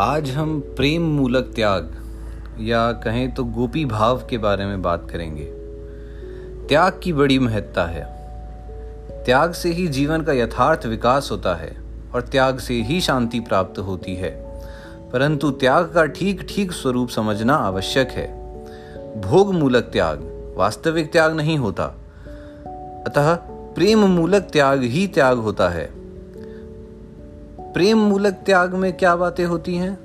आज हम प्रेम मूलक त्याग, या कहें तो गोपी भाव के बारे में बात करेंगे। त्याग की बड़ी महत्ता है। त्याग से ही जीवन का यथार्थ विकास होता है, और त्याग से ही शांति प्राप्त होती है। परंतु त्याग का ठीक ठीक स्वरूप समझना आवश्यक है। भोग मूलक त्याग, वास्तविक त्याग नहीं होता। अतः प्रेम मूलक त्याग ही त्याग होता है। प्रेम मूलक त्याग में क्या बातें होती हैं?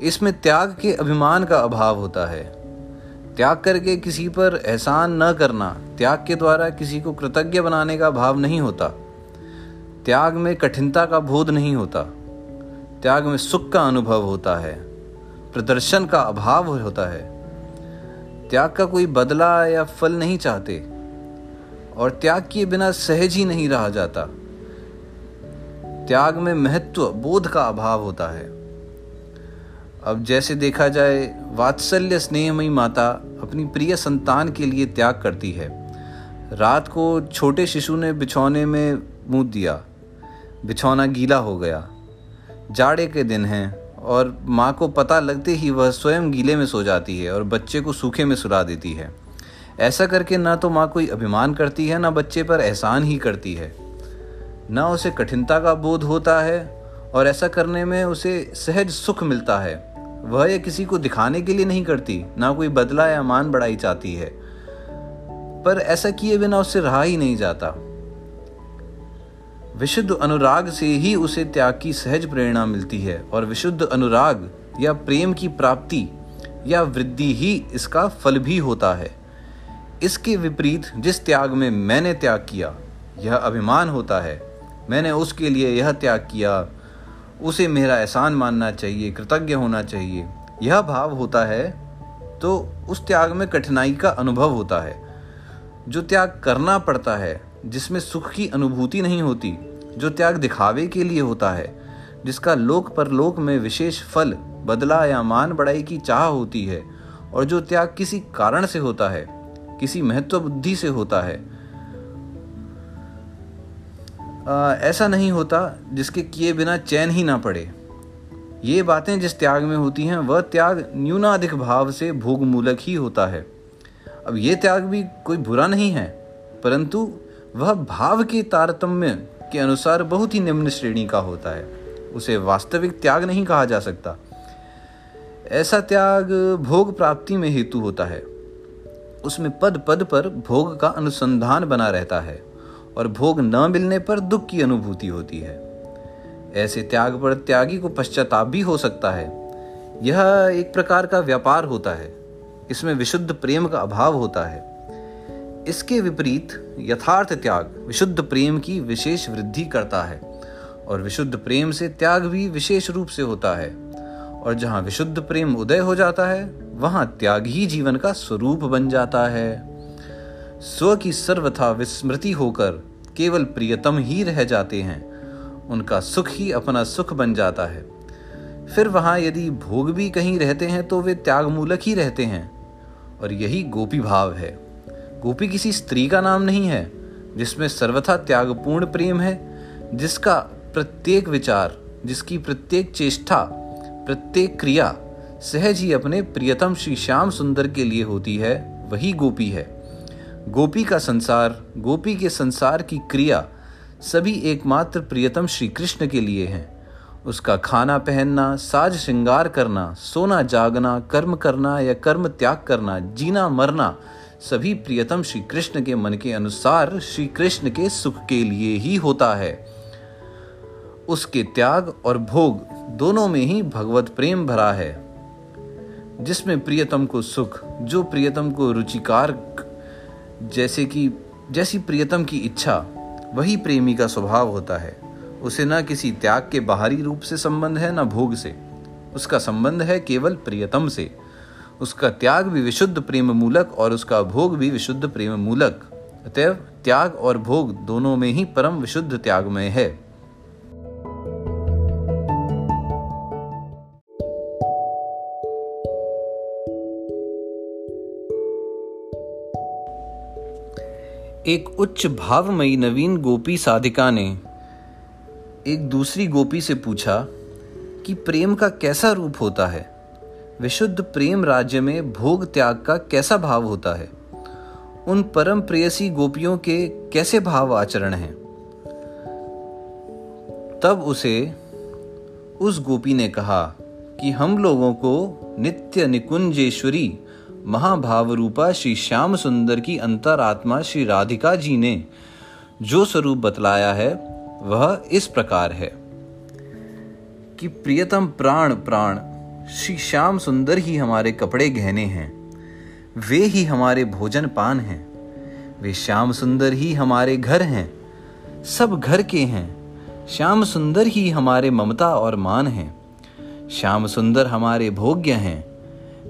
इसमें त्याग के अभिमान का अभाव होता है। त्याग करके किसी पर एहसान न करना, त्याग के द्वारा किसी को कृतज्ञ बनाने का भाव नहीं होता। त्याग में कठिनता का बोध नहीं होता। त्याग में सुख का अनुभव होता है, प्रदर्शन का अभाव होता है। त्याग का कोई बदला या फल नहीं चाहते, और त्याग किए बिना सहज ही नहीं रहा जाता। त्याग में महत्व, बोध का अभाव होता है। अब जैसे देखा जाए, वात्सल्य स्नेहमयी माता अपनी प्रिय संतान के लिए त्याग करती है। रात को छोटे शिशु ने बिछौने में मुँह दिया। बिछौना गीला हो गया। जाड़े के दिन हैं और माँ को पता लगते ही वह स्वयं गीले में सो जाती है और बच्चे को सूखे में सुला देती है। ऐसा करके ना तो माँ कोई अभिमान करती है, ना बच्चे पर एहसान ही करती है। ना उसे कठिनता का बोध होता है, और ऐसा करने में उसे सहज सुख मिलता है। वह ये किसी को दिखाने के लिए नहीं करती, ना कोई बदला या मान बढ़ाई चाहती है। पर ऐसा किए बिना उससे रहा ही नहीं जाता। विशुद्ध अनुराग से ही उसे त्याग की सहज प्रेरणा मिलती है, और विशुद्ध अनुराग या प्रेम की प्राप्ति या वृद्धि ही इसका फल भी होता है। इसके विपरीत जिस त्याग में मैंने त्याग किया, यह अभिमान होता है। मैंने उसके लिए यह त्याग किया। उसे मेरा एहसान मानना चाहिए, कृतज्ञ होना चाहिए। यह भाव होता है तो उस त्याग में कठिनाई का अनुभव होता है। जो त्याग करना पड़ता है, जिसमें सुख की अनुभूति नहीं होती, जो त्याग दिखावे के लिए होता है, जिसका लोक परलोक में विशेष फल, बदला या मान बढ़ाई की चाह होती है, और जो त्याग किसी कारण से होता है, किसी महत्व बुद्धि से होता है आ, ऐसा नहीं होता जिसके किए बिना चैन ही ना पड़े। ये बातें जिस त्याग में होती हैं वह त्याग न्यूनाधिक भाव से भोग मूलक ही होता है। अब ये त्याग भी कोई बुरा नहीं है परंतु वह भाव के तारतम्य के अनुसार बहुत ही निम्न श्रेणी का होता है। उसे वास्तविक त्याग नहीं कहा जा सकता। ऐसा त्याग भोग प्राप्ति में हेतु होता है। उसमें पद पद पर भोग का अनुसंधान बना रहता है। और भोग न मिलने पर दुख की अनुभूति होती है। ऐसे त्याग पर त्यागी को पश्चाताप भी हो सकता है। यह एक प्रकार का व्यापार होता है। इसमें विशुद्ध प्रेम का अभाव होता है। इसके विपरीत यथार्थ त्याग विशुद्ध प्रेम की विशेष वृद्धि करता है और विशुद्ध प्रेम से त्याग भी विशेष रूप से होता है। और जहाँ विशुद्ध प्रेम उदय हो जाता है, वहाँ त्याग ही जीवन का स्वरूप बन जाता है। स्व की सर्वथा विस्मृति होकर केवल प्रियतम ही रह जाते हैं। उनका सुख ही अपना सुख बन जाता है। फिर वहाँ यदि भोग भी कहीं रहते हैं तो वे त्यागमूलक ही रहते हैं। और यही गोपी भाव है। गोपी किसी स्त्री का नाम नहीं है, जिसमें सर्वथा त्यागपूर्ण प्रेम है, जिसका प्रत्येक विचार, जिसकी प्रत्येक चेष्टा, प्रत्येक क्रिया सहज ही अपने प्रियतम श्री श्याम सुंदर के लिए होती है, वही गोपी है। गोपी का संसार, गोपी के संसार की क्रिया सभी एकमात्र प्रियतम श्री कृष्ण के लिए हैं। उसका खाना पहनना, साज श्रृंगार करना, सोना जागना, कर्म करना या कर्म त्याग करना, जीना मरना सभी प्रियतम श्री कृष्ण के मन के अनुसार श्री कृष्ण के सुख के लिए ही होता है। उसके त्याग और भोग दोनों में ही भगवत प्रेम भरा है। जिसमें प्रियतम को सुख, जो प्रियतम को रुचिकार जैसे कि, जैसी प्रियतम की इच्छा, वही प्रेमी का स्वभाव होता है। उसे न किसी त्याग के बाहरी रूप से संबंध है, न भोग से। उसका संबंध है केवल प्रियतम से। उसका त्याग भी विशुद्ध प्रेम मूलक और उसका भोग भी विशुद्ध प्रेम मूलक। अतएव, त्याग और भोग दोनों में ही परम विशुद्ध त्यागमय है। एक उच्च भावमयी नवीन गोपी साधिका ने एक दूसरी गोपी से पूछा कि प्रेम का कैसा रूप होता है? विशुद्ध प्रेम राज्य में भोग त्याग का कैसा भाव होता है? उन परम प्रेयसी गोपियों के कैसे भाव आचरण हैं? तब उसे उस गोपी ने कहा कि हम लोगों को नित्य निकुंजेश्वरी महाभाव रूपा श्री श्याम सुंदर की अंतरात्मा श्री राधिका जी ने जो स्वरूप बतलाया है, वह इस प्रकार है। कि प्रियतम प्राण प्राण, श्री श्याम सुंदर ही हमारे कपड़े गहने हैं। वे ही हमारे भोजन पान हैं। वे श्याम सुंदर ही हमारे घर हैं। सब घर के हैं। श्याम सुंदर ही हमारे ममता और मान हैं। श्याम सुंदर हमारे भोग्य हैं।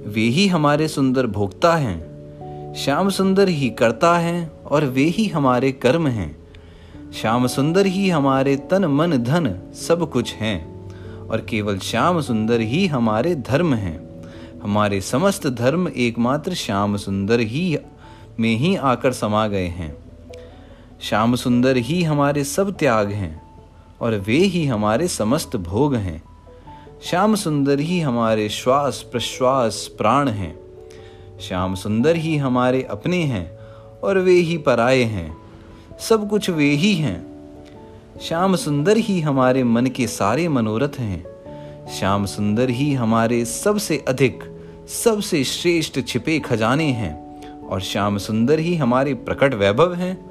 वे ही हमारे सुंदर भोक्ता हैं, श्याम सुंदर ही करता है और वे ही हमारे कर्म हैं। श्याम सुंदर ही हमारे तन, मन, धन सब कुछ हैं और केवल श्याम सुंदर ही हमारे धर्म हैं। हमारे समस्त धर्म एकमात्र श्याम सुंदर ही में ही आकर समा गए हैं। श्याम सुंदर ही हमारे सब त्याग हैं और वे ही हमारे समस्त भोग हैं। श्याम सुंदर ही हमारे श्वास प्रश्वास प्राण हैं। श्याम सुंदर ही हमारे अपने हैं और वे ही पराए हैं। सब कुछ वे ही हैं। श्याम सुंदर ही हमारे मन के सारे मनोरथ हैं। श्याम सुंदर ही हमारे सबसे अधिक, सबसे श्रेष्ठ छिपे खजाने हैं और श्याम सुंदर ही हमारे प्रकट वैभव हैं।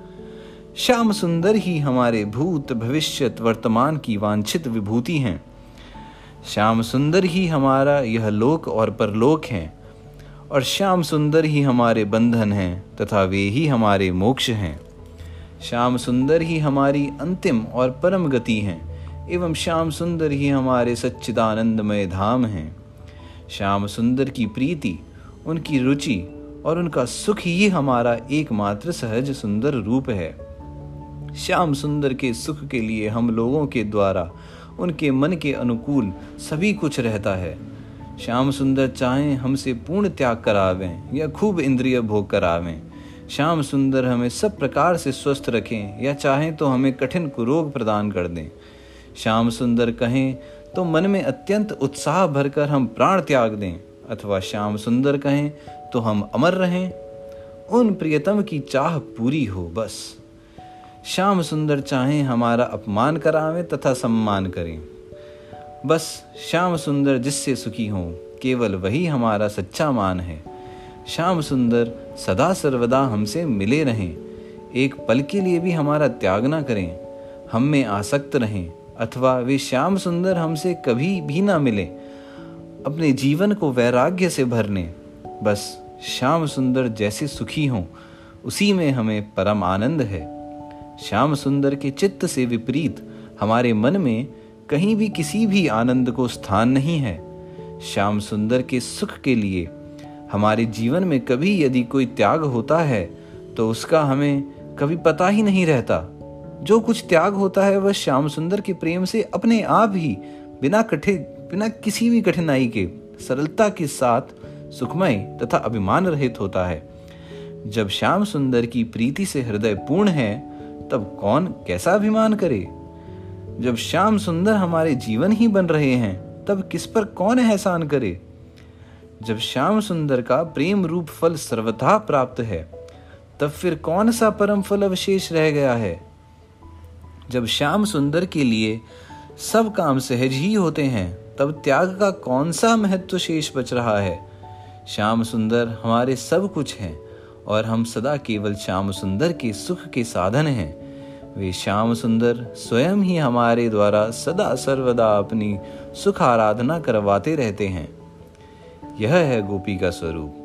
श्याम सुंदर ही हमारे भूत भविष्यत वर्तमान की वांछित विभूति हैं। श्याम सुंदर ही हमारा यह लोक और परलोक है, और श्याम सुंदर ही हमारे बंधन हैं तथा वे ही हमारे मोक्ष हैं। श्याम सुंदर ही हमारी अंतिम और परम गति हैं, एवं श्याम सुंदर ही हमारे सच्चिदानंदमय धाम हैं। श्याम सुंदर की प्रीति, उनकी रुचि और उनका सुख ही हमारा एकमात्र सहज सुंदर रूप है। श्याम सुंदर के सुख के लिए हम लोगों के द्वारा उनके मन के अनुकूल सभी कुछ रहता है। श्याम सुंदर चाहें हमसे पूर्ण त्याग करावें या खूब इंद्रिय भोग करावें। श्याम सुंदर हमें सब प्रकार से स्वस्थ रखें या चाहें तो हमें कठिन कुरोग प्रदान कर दें। श्याम सुंदर कहें तो मन में अत्यंत उत्साह भरकर हम प्राण त्याग दें। अथवा श्याम सुंदर कहें तो हम अमर रहें। उन प्रियतम की चाह पूरी हो बस। श्याम सुंदर चाहें, हमारा अपमान करावें तथा सम्मान करें। बस श्याम सुंदर जिससे सुखी हों, केवल वही हमारा सच्चा मान है। श्याम सुंदर सदा सर्वदा हमसे मिले रहें। एक पल के लिए भी हमारा त्याग ना करें। हम में आसक्त रहें, अथवा वे श्याम सुंदर हमसे कभी भी ना मिले। अपने जीवन को वैराग्य से भरने। बस श्याम सुंदर जैसे सुखी हों, उसी में हमें परम आनंद है। श्याम सुंदर के चित्त से विपरीत हमारे मन में कहीं भी किसी भी आनंद को स्थान नहीं है। श्याम सुंदर के सुख के लिए हमारे जीवन में कभी यदि कोई त्याग होता है तो उसका हमें कभी पता ही नहीं रहता। जो कुछ त्याग होता है, वह श्याम सुंदर के प्रेम से अपने आप ही बिना कठिन बिना किसी भी कठिनाई के, सरलता के साथ सुखमय तथा अभिमान रहित होता है। जब श्याम सुंदर की प्रीति से हृदय पूर्ण है तब कौन कैसा अभिमान करे? जब श्याम सुंदर हमारे जीवन ही बन रहे हैं, तब किस पर कौन एहसान करे? जब श्याम सुंदर का प्रेम रूप फल सर्वथा प्राप्त है, तब फिर कौन सा परम फल अवशेष रह गया है? जब श्याम सुंदर के लिए सब काम सहज ही होते हैं, तब त्याग का कौन सा महत्व शेष बच रहा है? श्याम सुंदर हमारे सब कुछ हैं। और हम सदा केवल श्याम सुंदर के सुख के साधन हैं। वे श्याम सुंदर स्वयं ही हमारे द्वारा सदा सर्वदा अपनी सुख आराधना करवाते रहते हैं। यह है गोपी का स्वरूप।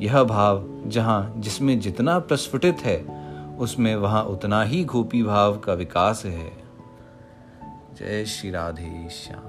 यह भाव जहाँ जिसमें जितना प्रस्फुटित है, उसमें वहाँ उतना ही गोपी भाव का विकास है। जय श्री राधे श्याम।